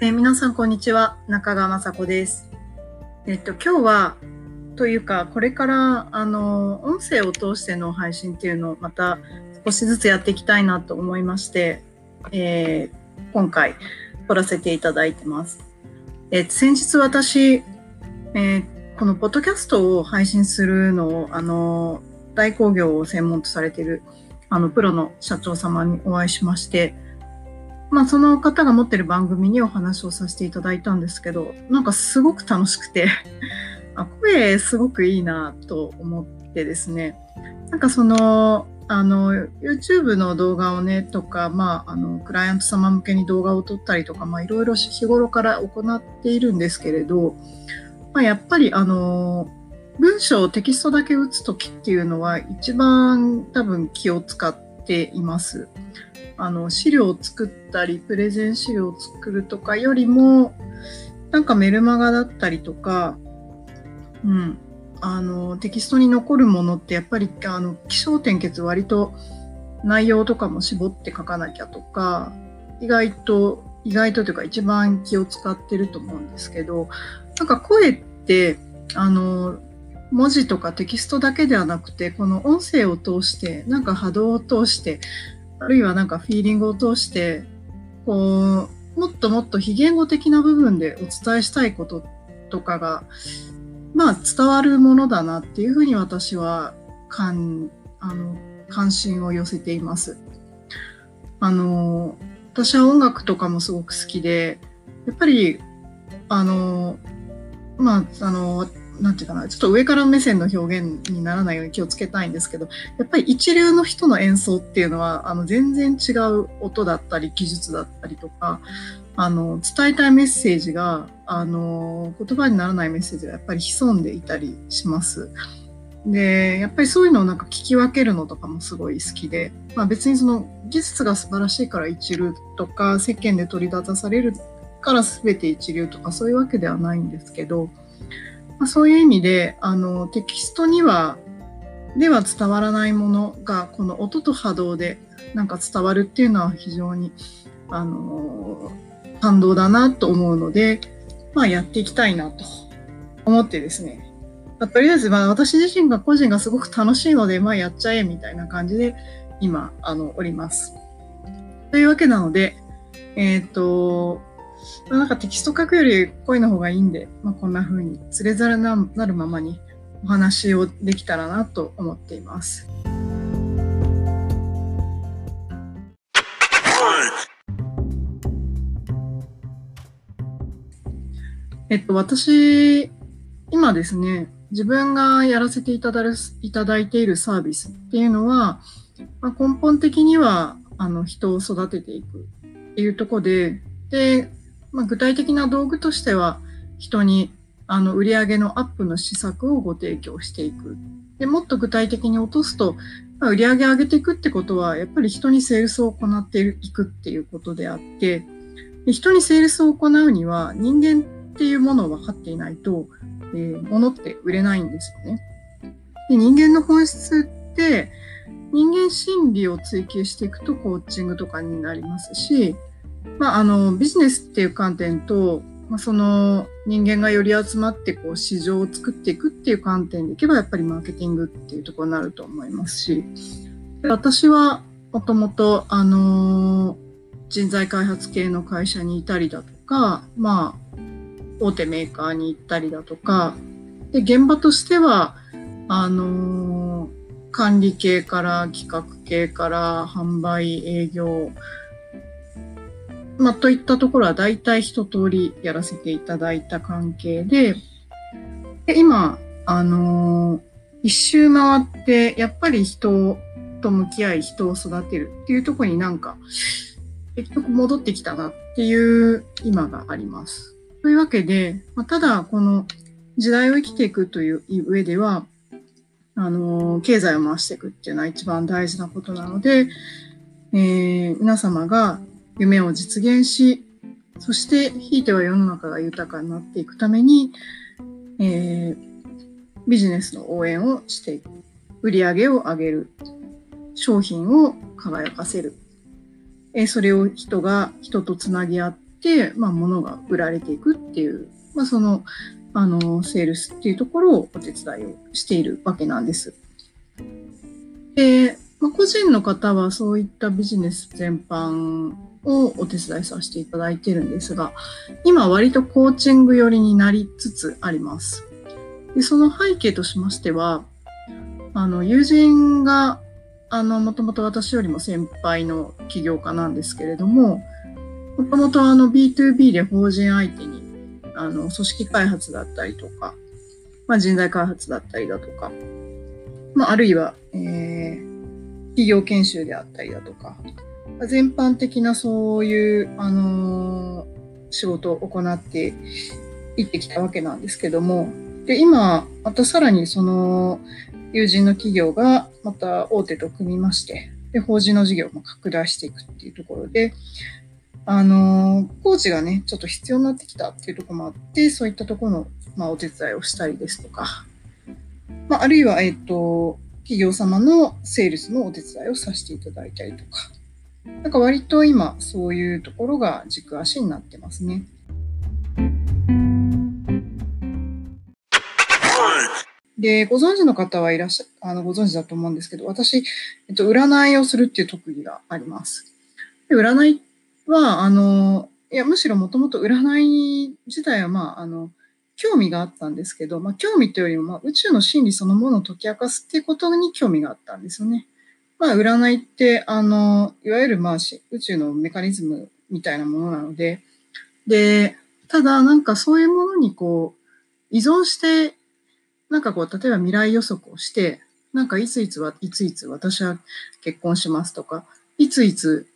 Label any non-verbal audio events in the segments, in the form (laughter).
え皆さんこんにちは中川雅子です。えっと今日はというかこれからあの音声を通しての配信っていうのをまた少しずつやっていきたいなと思いまして、えー今回撮らせていただいてます。えー先日私、えこのポッドキャストを配信するのをあの大工業を専門とされているあのプロの社長様にお会いしまして。まあ、その方が持ってる番組にお話をさせていただいたんですけど、なんかすごく楽しくて、(laughs) あ、声すごくいいなと思ってですね、なんかその、あの、YouTube の動画をね、とか、まあ、あの、クライアント様向けに動画を撮ったりとか、いろいろ日頃から行っているんですけれど、まあ、やっぱり、あの、文章を、テキストだけ打つときっていうのは、一番多分気を使っています。あの資料を作ったりプレゼン資料を作るとかよりもなんかメルマガだったりとか、うん、あのテキストに残るものってやっぱりあの気象点結割と内容とかも絞って書かなきゃとか意外と意外とというか一番気を使ってると思うんですけどなんか声ってあの文字とかテキストだけではなくてこの音声を通してなんか波動を通してあるいはなんかフィーリングを通して、こう、もっともっと非言語的な部分でお伝えしたいこととかが、まあ伝わるものだなっていうふうに私は関あの関心を寄せています。あの、私は音楽とかもすごく好きで、やっぱり、あの、まあ、あの、なんていうかな、ちょっと上から目線の表現にならないように気をつけたいんですけど、やっぱり一流の人の演奏っていうのは、あの、全然違う音だったり、技術だったりとか、あの、伝えたいメッセージが、あの、言葉にならないメッセージがやっぱり潜んでいたりします。で、やっぱりそういうのをなんか聞き分けるのとかもすごい好きで、まあ別にその技術が素晴らしいから一流とか、世間で取り立たされるから全て一流とかそういうわけではないんですけど、まあ、そういう意味で、あの、テキストには、では伝わらないものが、この音と波動でなんか伝わるっていうのは非常に、あの、感動だなと思うので、まあやっていきたいなと思ってですね。とりあえず、まあ私自身が個人がすごく楽しいので、まあやっちゃえみたいな感じで今、あの、おります。というわけなので、えっ、と、まあなんかテキスト書くより声の方がいいんで、まあ、こんな風につれざれななるままにお話をできたらなと思っています。えっと、私、今ですね、自分がやらせていただるいただいているサービスっていうのは、まあ、根本的にはあの人を育てていくっていうところで、で、まあ、具体的な道具としては人にあの売上のアップの施策をご提供していく。でもっと具体的に落とすと、まあ、売上上げていくってことはやっぱり人にセールスを行っていくっていうことであってで人にセールスを行うには人間っていうものを分かっていないと、えー、物って売れないんですよね。で人間の本質って人間心理を追求していくとコーチングとかになりますし、まあ、あのビジネスっていう観点と、まあ、その人間がより集まってこう市場を作っていくっていう観点でいけばやっぱりマーケティングっていうところになると思いますし。私はもともとあの人材開発系の会社にいたりだとかまあ大手メーカーに行ったりだとかで現場としてはあの管理系から企画系から販売営業まあ、といったところは大体一通りやらせていただいた関係で、で今、あのー一周回って、やっぱり人と向き合い、人を育てるっていうところになんか、結局戻ってきたなっていう今があります。というわけで、まあ、ただ、この時代を生きていくという上では、あのー経済を回していくっていうのは一番大事なことなので、えー皆様が夢を実現し、そして、ひいては世の中が豊かになっていくために、えービジネスの応援をしていく。売り上げを上げる。商品を輝かせる。えーそれを人が人とつなぎ合って、まあ、物が売られていくっていう、まあ、その、あの、セールスっていうところをお手伝いをしているわけなんです。で、まあ、個人の方はそういったビジネス全般をお手伝いさせていただいてるんですが、今割とコーチング寄りになりつつあります。でその背景としましては、あの、友人が、あの、もともと私よりも先輩の起業家なんですけれども、もともとあの B2B で法人相手に、あの、組織開発だったりとか、まあ、人材開発だったりだとか、まあ、あるいは、えー、企業研修であったりだとか、全般的なそういう、あの、仕事を行っていってきたわけなんですけども、で、今、またさらにその友人の企業がまた大手と組みまして、で、法人の事業も拡大していくっていうところで、あのー、コーチがね、ちょっと必要になってきたっていうとこもあって、そういったところの、まあ、お手伝いをしたりですとか、まあ、あるいは、えっ、と、企業様のセールスのお手伝いをさせていただいたりとか、なんか割と今、そういうところが軸足になってますね。で、ご存知の方はいらっしゃ、あの、ご存知だと思うんですけど、私、えっと、占いをするっていう特技があります。で占いは、あの、いや、むしろもともと占い自体は、まあ、あの、興味があったんですけど、まあ、興味というよりも、まあ、宇宙の真理そのものを解き明かすっていうことに興味があったんですよね。まあ、占いって、あの、いわゆる、まあ、宇宙のメカニズムみたいなものなので、で、ただ、なんかそういうものにこう、依存して、なんかこう、例えば未来予測をして、なんかいついつは、いついつ私は結婚しますとか、いついつ、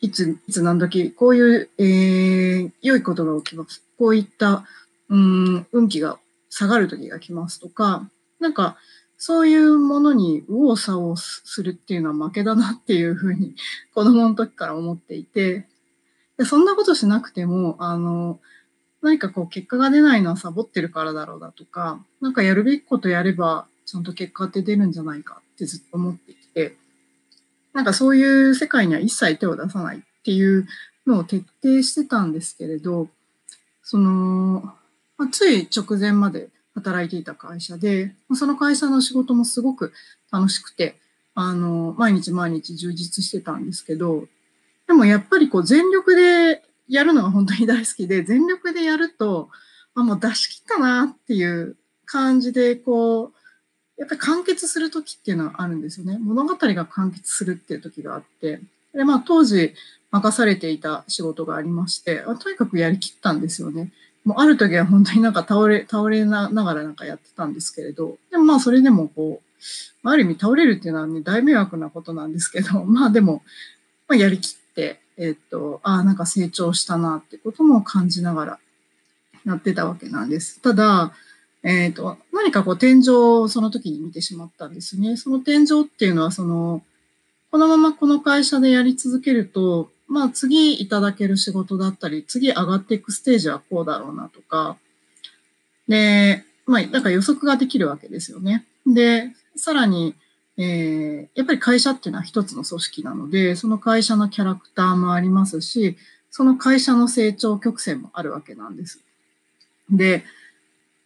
いつ、いつ何時、こういう、えー、良いことが起きます。こういったうん、運気が下がる時が来ますとか、なんか、そういうものに右往左往するっていうのは負けだなっていうふうに (laughs) 子供の時から思っていて、でそんなことしなくても、あの、何かこう結果が出ないのはサボってるからだろうだとか、なんかやるべきことやればちゃんと結果って出るんじゃないかってずっと思ってきて、なんかそういう世界には一切手を出さないっていうのを徹底してたんですけれど、その、まあ、つい直前まで働いていた会社で、その会社の仕事もすごく楽しくて、あの、毎日毎日充実してたんですけど、でもやっぱりこう全力でやるのが本当に大好きで、全力でやると、あ、もう出し切ったなっていう感じで、こう、やっぱり完結する時っていうのはあるんですよね。物語が完結するっていう時があって。で、まあ当時任されていた仕事がありまして、とにかくやりきったんですよね。もうある時は本当になんか倒れ、倒れながらなんかやってたんですけれど、でもまあそれでもこう、ある意味倒れるっていうのはね、大迷惑なことなんですけど、(laughs) まあでも、まあ、やりきって、えっ、と、ああ、なんか成長したなってことも感じながらやってたわけなんです。ただ、えっ、と、何かこう天井をその時に見てしまったんですね。その天井っていうのはその、このままこの会社でやり続けると、まあ次いただける仕事だったり、次上がっていくステージはこうだろうなとか、で、まあなんか予測ができるわけですよね。で、さらに、えー、やっぱり会社っていうのは一つの組織なので、その会社のキャラクターもありますし、その会社の成長曲線もあるわけなんです。で、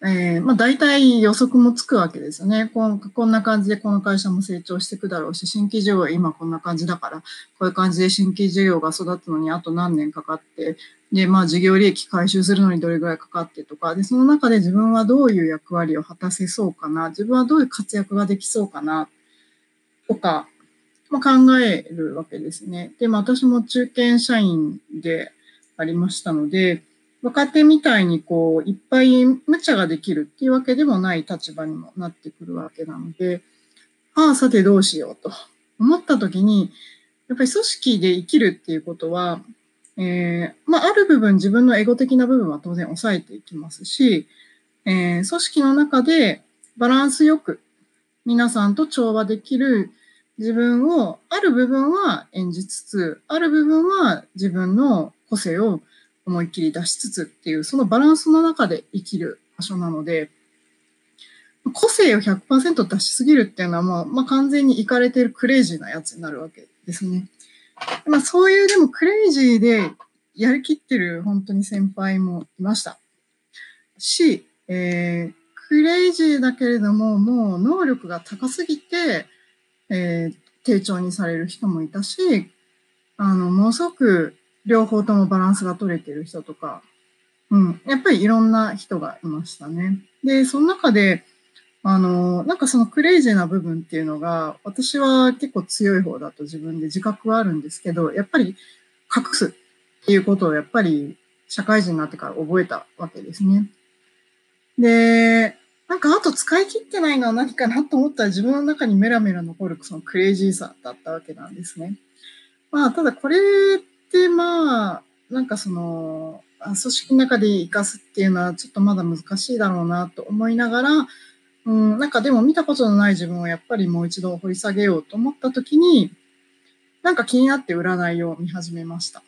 えー、まあ大体予測もつくわけですよねこん。こんな感じでこの会社も成長していくだろうし、新規事業は今こんな感じだから、こういう感じで新規事業が育つのにあと何年かかって、で、まあ事業利益回収するのにどれぐらいかかってとか、で、その中で自分はどういう役割を果たせそうかな、自分はどういう活躍ができそうかな、とか、まあ、考えるわけですね。で、まあ私も中堅社員でありましたので、若手みたいにこう、いっぱい無茶ができるっていうわけでもない立場にもなってくるわけなので、ああ、さてどうしようと。思った時に、やっぱり組織で生きるっていうことは、えー、まあ、ある部分自分のエゴ的な部分は当然抑えていきますし、えー、組織の中でバランスよく皆さんと調和できる自分を、ある部分は演じつつ、ある部分は自分の個性を思いっきり出しつつっていう、そのバランスの中で生きる場所なので、個性を100%出しすぎるっていうのはもう、まあ、完全にいかれてるクレイジーなやつになるわけですね。まあ、そういうでもクレイジーでやりきってる本当に先輩もいました。し、えー、クレイジーだけれども、もう能力が高すぎて、えー、丁重にされる人もいたし、あの、ものすごく両方ともバランスが取れてる人とか、うん、やっぱりいろんな人がいましたね。で、その中で、あの、なんかそのクレイジーな部分っていうのが、私は結構強い方だと自分で自覚はあるんですけど、やっぱり隠すっていうことをやっぱり社会人になってから覚えたわけですね。で、なんかあと使い切ってないのは何かなと思ったら自分の中にメラメラ残るそのクレイジーさだったわけなんですね。まあ、ただこれってまあ、なんかその、組織の中で活かすっていうのはちょっとまだ難しいだろうなと思いながら、うん、なんかでも見たことのない自分をやっぱりもう一度掘り下げようと思った時に、なんか気になって占いを見始めました。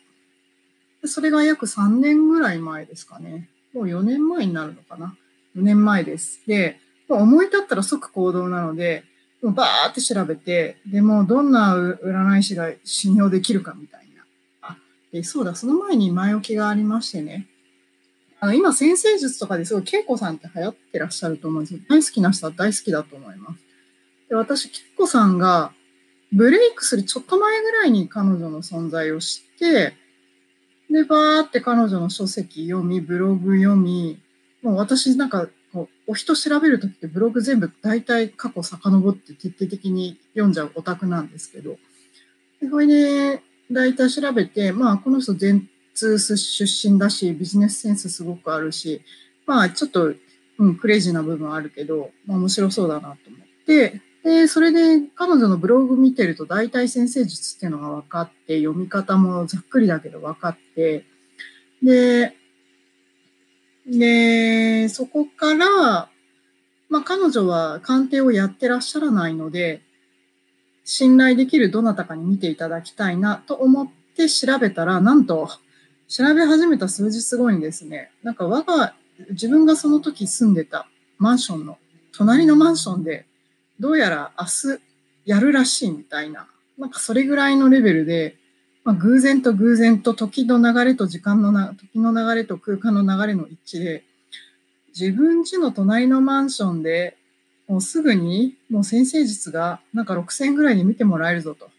それが約3年ぐらい前ですかね。もう4年前になるのかな。4年前です。で、も思い立ったら即行動なので、もうバーって調べて、でもどんな占い師が信用できるかみたいな。あ、で、そうだ、その前に前置きがありましてね。あの、今、先生術とかですごい、恵子さんって流行ってらっしゃると思うんですよ。大好きな人は大好きだと思います。で、私、恵子さんが、ブレイクするちょっと前ぐらいに彼女の存在を知って、で、バーって彼女の書籍読み、ブログ読み、もう私なんか、こう、お人調べるときってブログ全部大体過去遡って徹底的に読んじゃうオタクなんですけど、で、これで大体調べて、まあ、この人全通出身だし、ビジネスセンスすごくあるし、まあ、ちょっと、うん、クレイジーな部分あるけど、まあ、面白そうだなと思って、で、それで彼女のブログ見てると大体先生術っていうのが分かって、読み方もざっくりだけど分かって、で、で、そこから、まあ彼女は鑑定をやってらっしゃらないので、信頼できるどなたかに見ていただきたいなと思って調べたら、なんと、調べ始めた数日後にですね、なんか我が、自分がその時住んでたマンションの、隣のマンションで、どうやら明日やるらしいみたいな、なんかそれぐらいのレベルで、まあ、偶然と偶然と時の流れと時間のな、時の流れと空間の流れの一致で、自分家の隣のマンションでもうすぐにもう先生術がなんか6000ぐらいに見てもらえるぞと。っ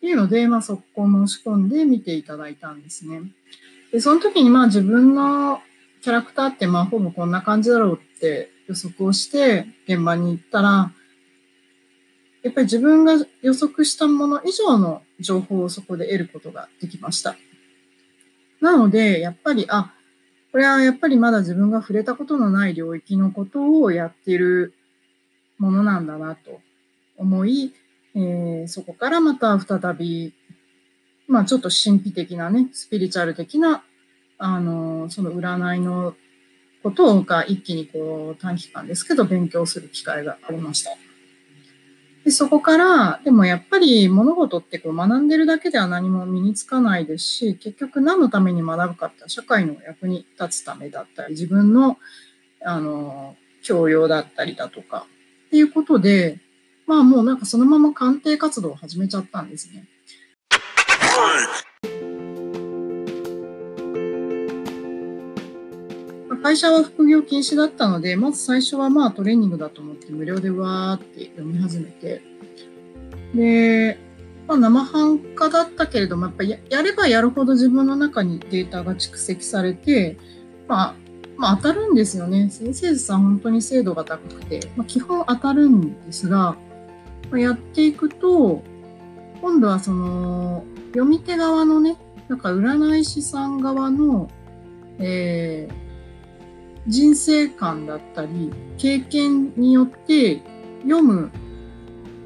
ていうので、まあ、速攻申し込んで見ていただいたんですね。で、その時にまあ自分のキャラクターってまあほぼこんな感じだろうって予測をして現場に行ったら、やっぱり自分が予測したもの以上の情報をそこで得ることができました。なので、やっぱり、あ、これはやっぱりまだ自分が触れたことのない領域のことをやっているものなんだなと思い、えー、そこからまた再び、まあちょっと神秘的なね、スピリチュアル的な、あの、その占いのことが一気にこう短期間ですけど勉強する機会がありました。でそこから、でもやっぱり物事ってこう学んでるだけでは何も身につかないですし、結局何のために学ぶかって社会の役に立つためだったり、自分の、あの、教養だったりだとか、っていうことで、まあもうなんかそのまま鑑定活動を始めちゃったんですね。会社は副業禁止だったので、まず最初はまあトレーニングだと思って無料でわーって読み始めて、で、まあ、生半可だったけれども、やっぱややればやるほど自分の中にデータが蓄積されて、まあ、まあ当たるんですよね。先生さん本当に精度が高くて、まあ、基本当たるんですが、まあ、やっていくと、今度はその、読み手側のね、なんか占い師さん側の、えー、人生観だったり、経験によって読む、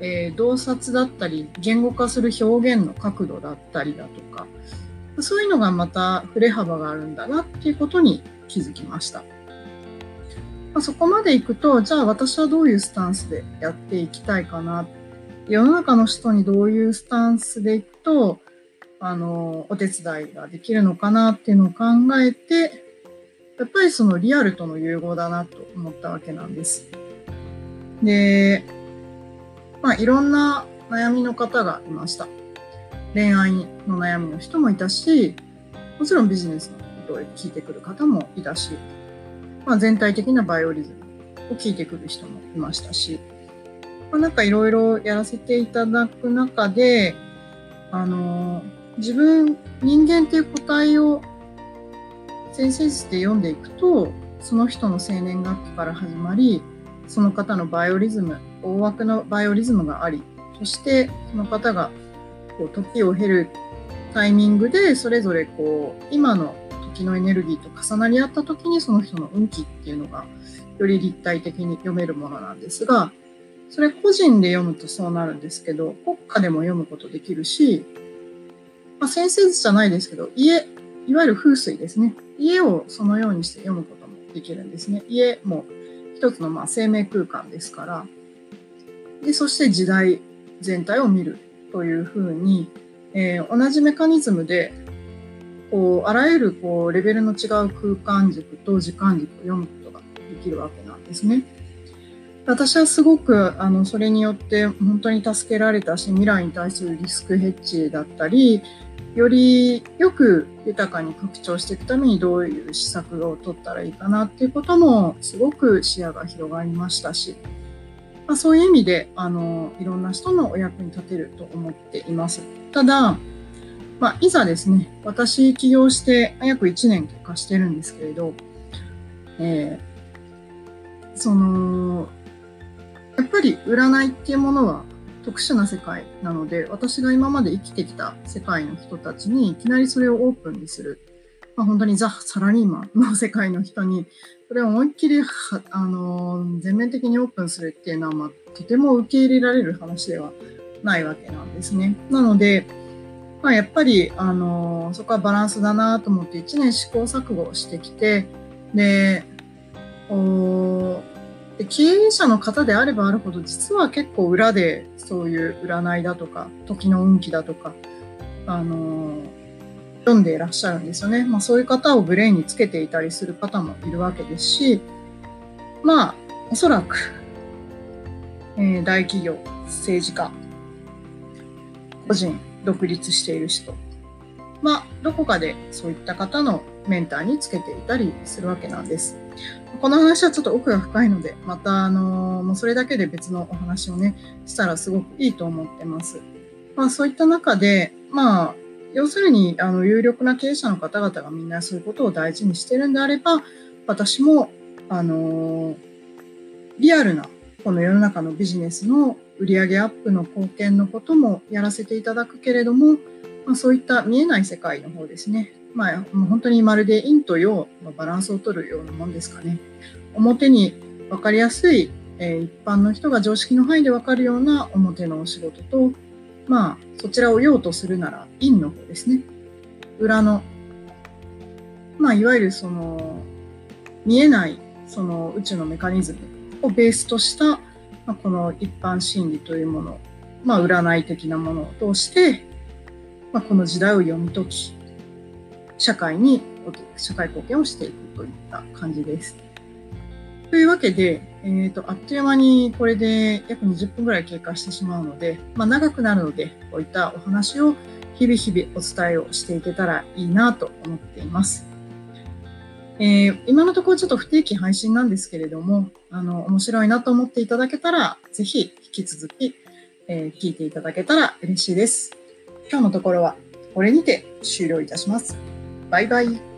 えー、洞察だったり、言語化する表現の角度だったりだとか、そういうのがまた振れ幅があるんだなっていうことに気づきました。まあ、そこまで行くと、じゃあ私はどういうスタンスでやっていきたいかな。世の中の人にどういうスタンスでいくと、あの、お手伝いができるのかなっていうのを考えて、やっぱりそのリアルとの融合だなと思ったわけなんです。で、まあいろんな悩みの方がいました。恋愛の悩みの人もいたし、もちろんビジネスのと聞いてくる方もいたし、まあ、全体的なバイオリズムを聞いてくる人もいましたし、まあ、なんかいろいろやらせていただく中で、あの、自分、人間っていう個体を先生術で読んでいくと、その人の生年月日から始まり、その方のバイオリズム、大枠のバイオリズムがあり、そしてその方がこう時を経るタイミングでそれぞれこう今の時のエネルギーと重なり合った時にその人の運気っていうのがより立体的に読めるものなんですがそれ個人で読むとそうなるんですけど国家でも読むことできるし、まあ、先生術じゃないですけど家いわゆる風水ですね。家をそのようにして読むこともできるんですね。家も一つのまあ生命空間ですから。でそして時代全体を見るというふうに、えー、同じメカニズムでこうあらゆるこうレベルの違う空間軸と時間軸を読むことができるわけなんですね。私はすごくあのそれによって本当に助けられたし未来に対するリスクヘッジだったりよりよく豊かに拡張していくためにどういう施策を取ったらいいかなっていうこともすごく視野が広がりましたしまあ、そういう意味であのいろんな人のお役に立てると思っています。ただ、まあ、いざですね、私起業して約1年経過してるんですけれど、えー、その、やっぱり占いっていうものは特殊な世界なので、私が今まで生きてきた世界の人たちにいきなりそれをオープンにする。まあ、本当にザ・サラリーマンの世界の人にそれを思いっきりあの全面的にオープンするっていうのは、まあ、とても受け入れられる話ではないわけなんですね。なので、まあ、やっぱりあのそこはバランスだなと思って1年試行錯誤してきてでおで経営者の方であればあるほど実は結構裏でそういう占いだとか時の運気だとかあの読んでいらっしゃるんですよね。まあ、そういう方をブレインにつけていたりする方もいるわけですし、まあ、おそらく、えー、大企業、政治家、個人、独立している人、まあ、どこかでそういった方のメンターにつけていたりするわけなんです。この話はちょっと奥が深いので、また、あのもうそれだけで別のお話をね、したらすごくいいと思ってます。まあ、そういった中で、まあ、要するにあの有力な経営者の方々がみんなそういうことを大事にしてるんであれば私もあのリアルなこの世の中のビジネスの売上アップの貢献のこともやらせていただくけれども、まあ、そういった見えない世界の方ですね、まあ、もう本当にまるで陰と陽のバランスを取るようなもんですかね表に分かりやすい、えー、一般の人が常識の範囲で分かるような表のお仕事とまあ、そちらを用とするなら、陰の方ですね。裏の、まあ、いわゆるその、見えない、その宇宙のメカニズムをベースとした、まあ、この一般心理というもの、まあ、占い的なものを通して、まあ、この時代を読み解き、社会に、社会貢献をしていくといった感じです。というわけで、えーと、あっという間にこれで約20分ぐらい経過してしまうので、まあ、長くなるので、こういったお話を日々日々お伝えをしていけたらいいなと思っています。えー、今のところちょっと不定期配信なんですけれども、あの、面白いなと思っていただけたら、ぜひ引き続き、えー、聞いていただけたら嬉しいです。今日のところはこれにて終了いたします。バイバイ。